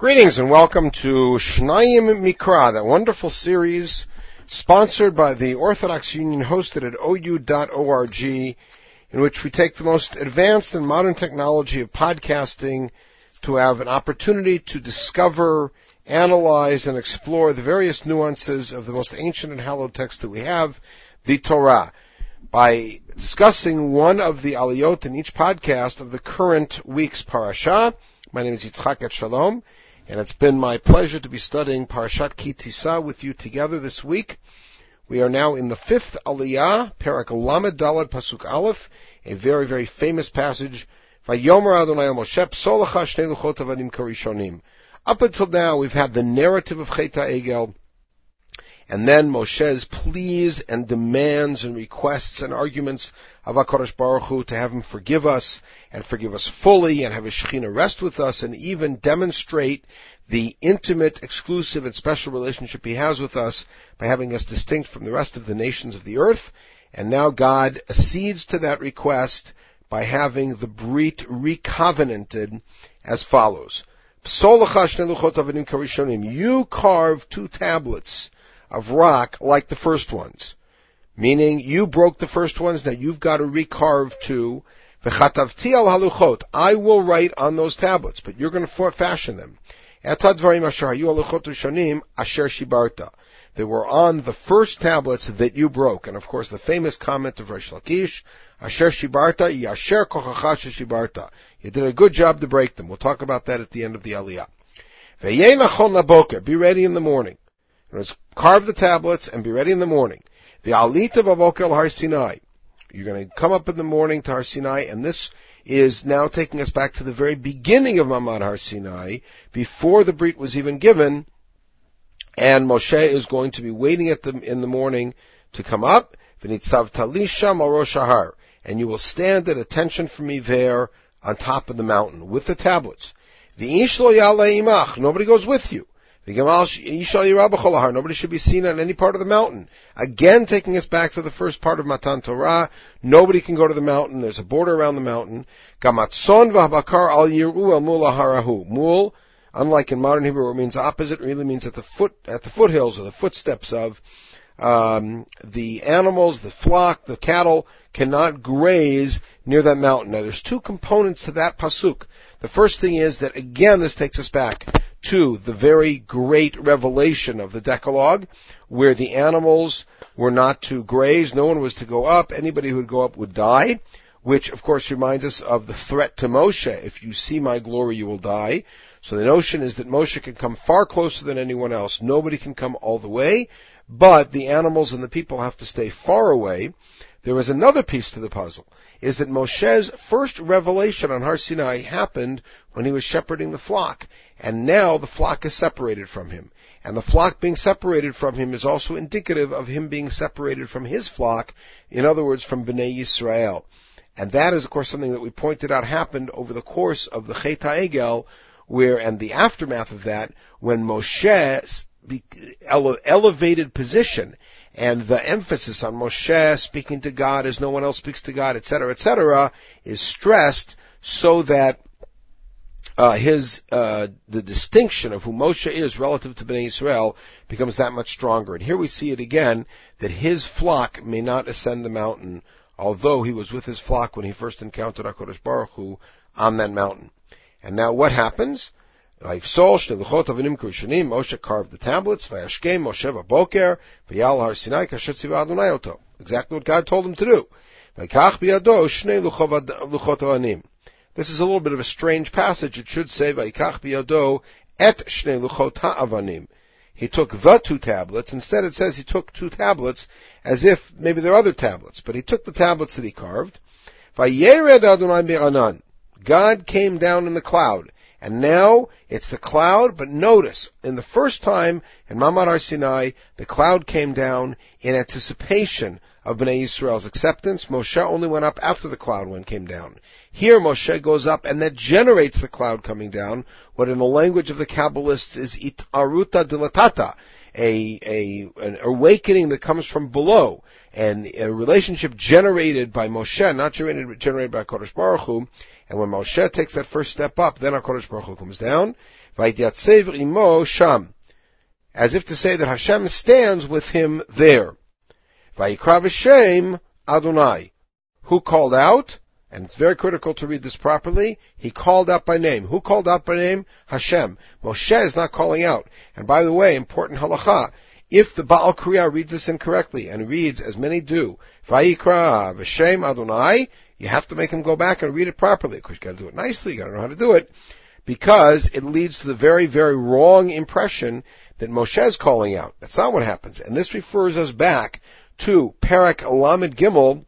Greetings and welcome to Shnayim Mikra, that wonderful series sponsored by the Orthodox Union hosted at ou.org in which we take the most advanced and modern technology of podcasting to have an opportunity to discover, analyze, and explore the various nuances of the most ancient and hallowed text that we have, the Torah, by discussing one of the aliyot in each podcast of the current week's parasha. My name is Yitzchak Etshalom and it's been my pleasure to be studying Parashat Ki Tisa with you together this week. We are now in the fifth Aliyah, Parak Lamed Dalad Pasuk Aleph, a very, very famous passage. Up until now, we've had the narrative of Cheta Egel, and then Moshe's pleas and demands and requests and arguments of HaKadosh Baruch Hu to have him forgive us and forgive us fully and have his Shekhinah rest with us and even demonstrate the intimate, exclusive, and special relationship he has with us by having us distinct from the rest of the nations of the earth. And now God accedes to that request by having the Brit recovenanted as follows. You carve two tablets of rock like the first ones. Meaning you broke the first ones, now you've got to recarve two. I will write on those tablets, but you're going to fashion them. They were on the first tablets that you broke. And of course the famous comment of Rish Lakish, Asher Shibarta, Yasher Shibarta. You did a good job to break them. We'll talk about that at the end of the Aliyah. Be ready in the morning. Let's carve the tablets and be ready in the morning. The Alita Babokel Har Sinai. You're going to come up in the morning to Har Sinai, and this is now taking us back to the very beginning of Ma'amad Har Sinai, before the Brit was even given, and Moshe is going to be waiting at them in the morning to come up, V'nitzav Talisha Marosh and you will stand at attention for me there on top of the mountain with the tablets. V'ish lo imach, nobody goes with you. Nobody should be seen on any part of the mountain. Again, taking us back to the first part of Matan Torah. Nobody can go to the mountain. There's a border around the mountain. Al. Mul, unlike in modern Hebrew, it means opposite. really means at the foot, at the foothills or the footsteps of. Um, the animals, the flock, the cattle cannot graze near that mountain. Now, there's two components to that pasuk. The first thing is that again, this takes us back to the very great revelation of the Decalogue, where the animals were not to graze, no one was to go up, anybody who would go up would die, which of course reminds us of the threat to Moshe, if you see my glory you will die. So the notion is that Moshe can come far closer than anyone else, nobody can come all the way, but the animals and the people have to stay far away. There is another piece to the puzzle is that Moshe's first revelation on Har Sinai happened when he was shepherding the flock. And now the flock is separated from him. And the flock being separated from him is also indicative of him being separated from his flock, in other words, from Bnei Yisrael. And that is, of course, something that we pointed out happened over the course of the Chet Egel, where, and the aftermath of that, when Moshe's elevated position and the emphasis on Moshe speaking to God as no one else speaks to God, etc., etc., is stressed so that uh, his uh, the distinction of who Moshe is relative to Bnei Israel becomes that much stronger. And here we see it again that his flock may not ascend the mountain, although he was with his flock when he first encountered Hakadosh Baruch Hu on that mountain. And now what happens? Moshe carved the tablets, Vayashkem Moshe Boker, Vayal Har Sinai Kashet Tziva Adonai Oto. Exactly what God told him to do. Vayikach Biyado Shnei Luchot Avanim. This is a little bit of a strange passage. It should say Vayikach Biyado Et Shnei Luchot Ha'avanim. He took the two tablets. Instead it says he took two tablets as if maybe there are other tablets, but he took the tablets that he carved. Vayered Adonai. God came down in the cloud. And now it's the cloud, but notice, in the first time in Ma'amad Har Sinai, the cloud came down in anticipation of Bnei Yisrael's acceptance. Moshe only went up after the cloud one came down. Here Moshe goes up and that generates the cloud coming down, what in the language of the Kabbalists is itaruta dilatata, a, a, an awakening that comes from below, and a relationship generated by Moshe, not generated, generated by Kodesh Baruch Hu, And when Moshe takes that first step up, then HaKadosh Baruch Hu comes down. As if to say that Hashem stands with him there. Vayikra Adonai. Who called out? And it's very critical to read this properly. He called out by name. Who called out by name? Hashem. Moshe is not calling out. And by the way, important halacha. If the Baal Kriya reads this incorrectly and reads as many do, Vayikra v'shem Adonai, you have to make him go back and read it properly. Of course, you got to do it nicely. You got to know how to do it because it leads to the very, very wrong impression that Moshe is calling out. That's not what happens. And this refers us back to Parak Lamed Gimel,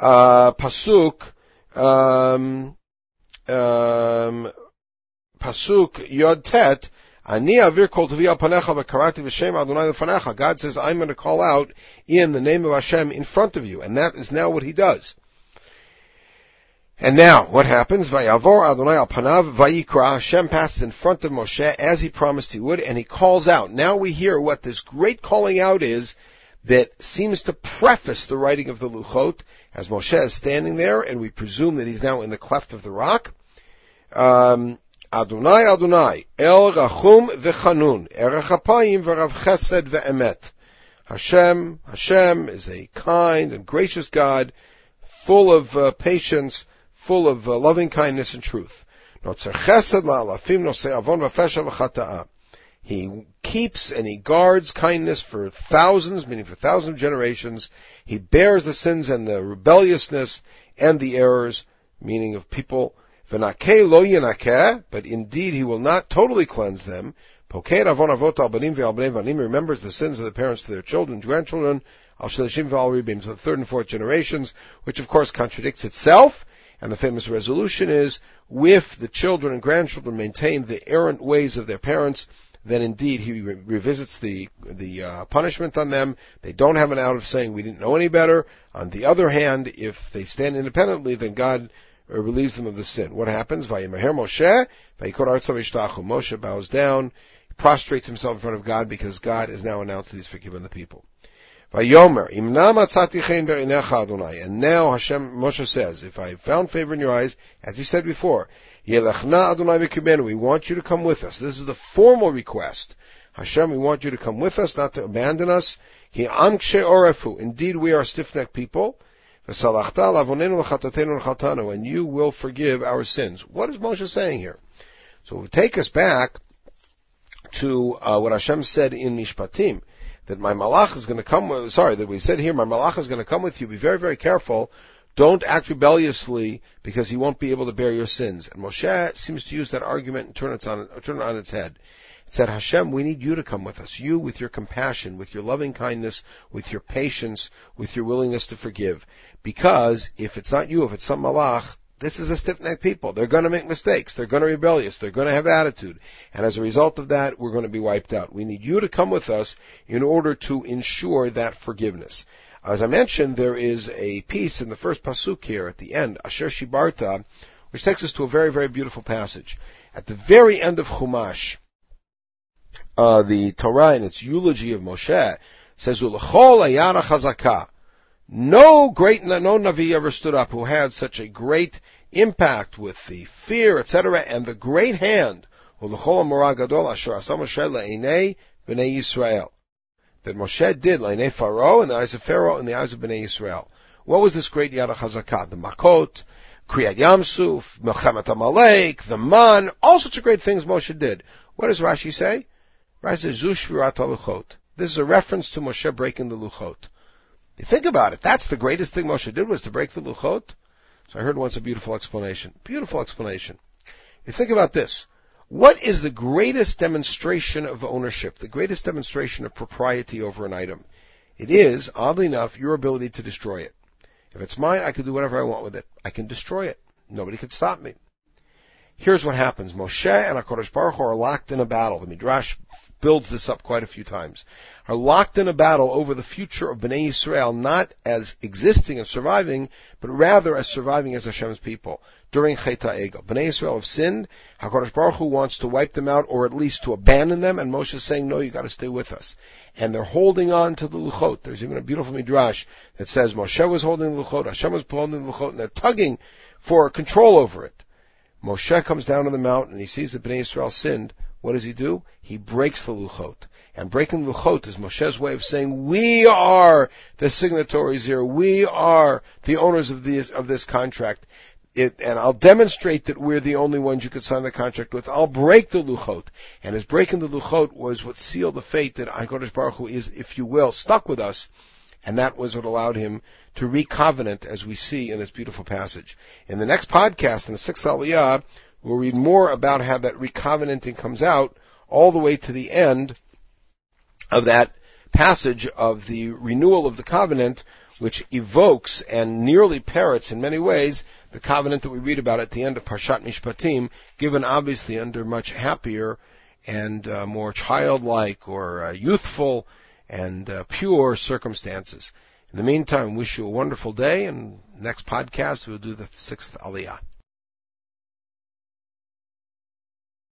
uh, Pasuk, um, um, Pasuk Yod Tet, Ani avir kol tavi al panecha v'karati v'shem Adonai v'fanecha. God says, I'm going to call out in the name of Hashem in front of you. And that is now what he does. And now, what happens? Vayavor Adonai al panav vayikra. Hashem passes in front of Moshe as he promised he would, and he calls out. Now we hear what this great calling out is that seems to preface the writing of the Luchot as Moshe is standing there, and we presume that he's now in the cleft of the rock. Um, Adonai Adonai, El Rachum v'Chanun, Erech Apayim v'Rav Chesed v'Emet. Hashem, Hashem is a kind and gracious God, full of uh, patience, full of uh, loving kindness and truth. Notzer Chesed la'alafim nosei avon v'fesha v'chata'a. He keeps and he guards kindness for thousands, meaning for thousands of generations. He bears the sins and the rebelliousness and the errors, meaning of people. V'nakeh lo yinakeh, but indeed he will not totally cleanse them. Pokei avon avot al vanim remembers the sins of the parents to their children, grandchildren, al shalishim ve'al ribim, to the third and fourth generations, which of course contradicts itself. And the famous resolution is, if the children and grandchildren maintain the errant ways of their parents, then indeed he re- revisits the the uh, punishment on them. They don't have an out of saying we didn't know any better. On the other hand, if they stand independently, then God uh, relieves them of the sin. What happens? Vayimaher Moshe, Moshe bows down, prostrates himself in front of God because God has now announced that He's forgiven the people. Vayomer, imna matzati chen Adonai. And now Hashem, Moshe says, if I found favor in your eyes, as he said before, Yelechna Adonai v'kibenu. We want you to come with us. This is the formal request. Hashem, we want you to come with us, not to abandon us. Ki amkshe orefu. Indeed, we are stiff-necked people. And you will forgive our sins. What is Moshe saying here? So take us back to uh, what Hashem said in Mishpatim, that my malach is going to come with, sorry, that we said here, my malach is going to come with you. Be very, very careful don't act rebelliously because he won't be able to bear your sins. And Moshe seems to use that argument and turn it on, turn it on its head. It said, Hashem, we need you to come with us. You with your compassion, with your loving kindness, with your patience, with your willingness to forgive. Because if it's not you, if it's some malach, this is a stiff-necked people. They're going to make mistakes. They're going to be rebellious. They're going to have attitude. And as a result of that, we're going to be wiped out. We need you to come with us in order to ensure that forgiveness. As I mentioned, there is a piece in the first pasuk here at the end, Asher Shibarta, which takes us to a very, very beautiful passage. At the very end of Chumash, uh, the Torah in its eulogy of Moshe says. No great, no Navi ever stood up who had such a great impact with the fear, etc., and the great hand. That Moshe did Lainei Pharaoh in the eyes of Pharaoh in the eyes of Bnei Israel. What was this great Yad HaChazakah? The Makot, Kriyat Yamsuf, Milchemet Amalek, the Man, all sorts of great things Moshe did. What does Rashi say? Rashi says, Zushvirat Luchot. This is a reference to Moshe breaking the Luchot. You think about it. That's the greatest thing Moshe did was to break the Luchot. So I heard once a beautiful explanation. Beautiful explanation. You think about this. What is the greatest demonstration of ownership, the greatest demonstration of propriety over an item? It is, oddly enough, your ability to destroy it. If it's mine, I can do whatever I want with it. I can destroy it. Nobody can stop me. Here's what happens. Moshe and HaKadosh Baruch Hu are locked in a battle. The Midrash builds this up quite a few times, are locked in a battle over the future of Bnei Israel, not as existing and surviving, but rather as surviving as Hashem's people during Chet Egel. Bnei Israel have sinned. Hakadosh Baruch Hu wants to wipe them out, or at least to abandon them. And Moshe is saying, "No, you got to stay with us." And they're holding on to the luchot. There's even a beautiful midrash that says Moshe was holding the luchot, Hashem was holding the luchot, and they're tugging for control over it. Moshe comes down on the mountain and he sees that Bnei Israel sinned. What does he do? He breaks the luchot. And breaking the luchot is Moshe's way of saying, we are the signatories here. We are the owners of this, of this contract it, and I'll demonstrate that we're the only ones you could sign the contract with. I'll break the luchot. And his breaking the luchot was what sealed the fate that HaKadosh Baruch Hu is, if you will, stuck with us. And that was what allowed him to recovenant, as we see in this beautiful passage. In the next podcast, in the sixth Aliyah, we'll read more about how that recovenanting comes out all the way to the end of that passage of the renewal of the covenant, which evokes and nearly parrots in many ways the covenant that we read about at the end of Parshat Mishpatim, given obviously under much happier and uh, more childlike or uh, youthful and uh, pure circumstances. In the meantime, wish you a wonderful day, and next podcast we'll do the sixth Aliyah.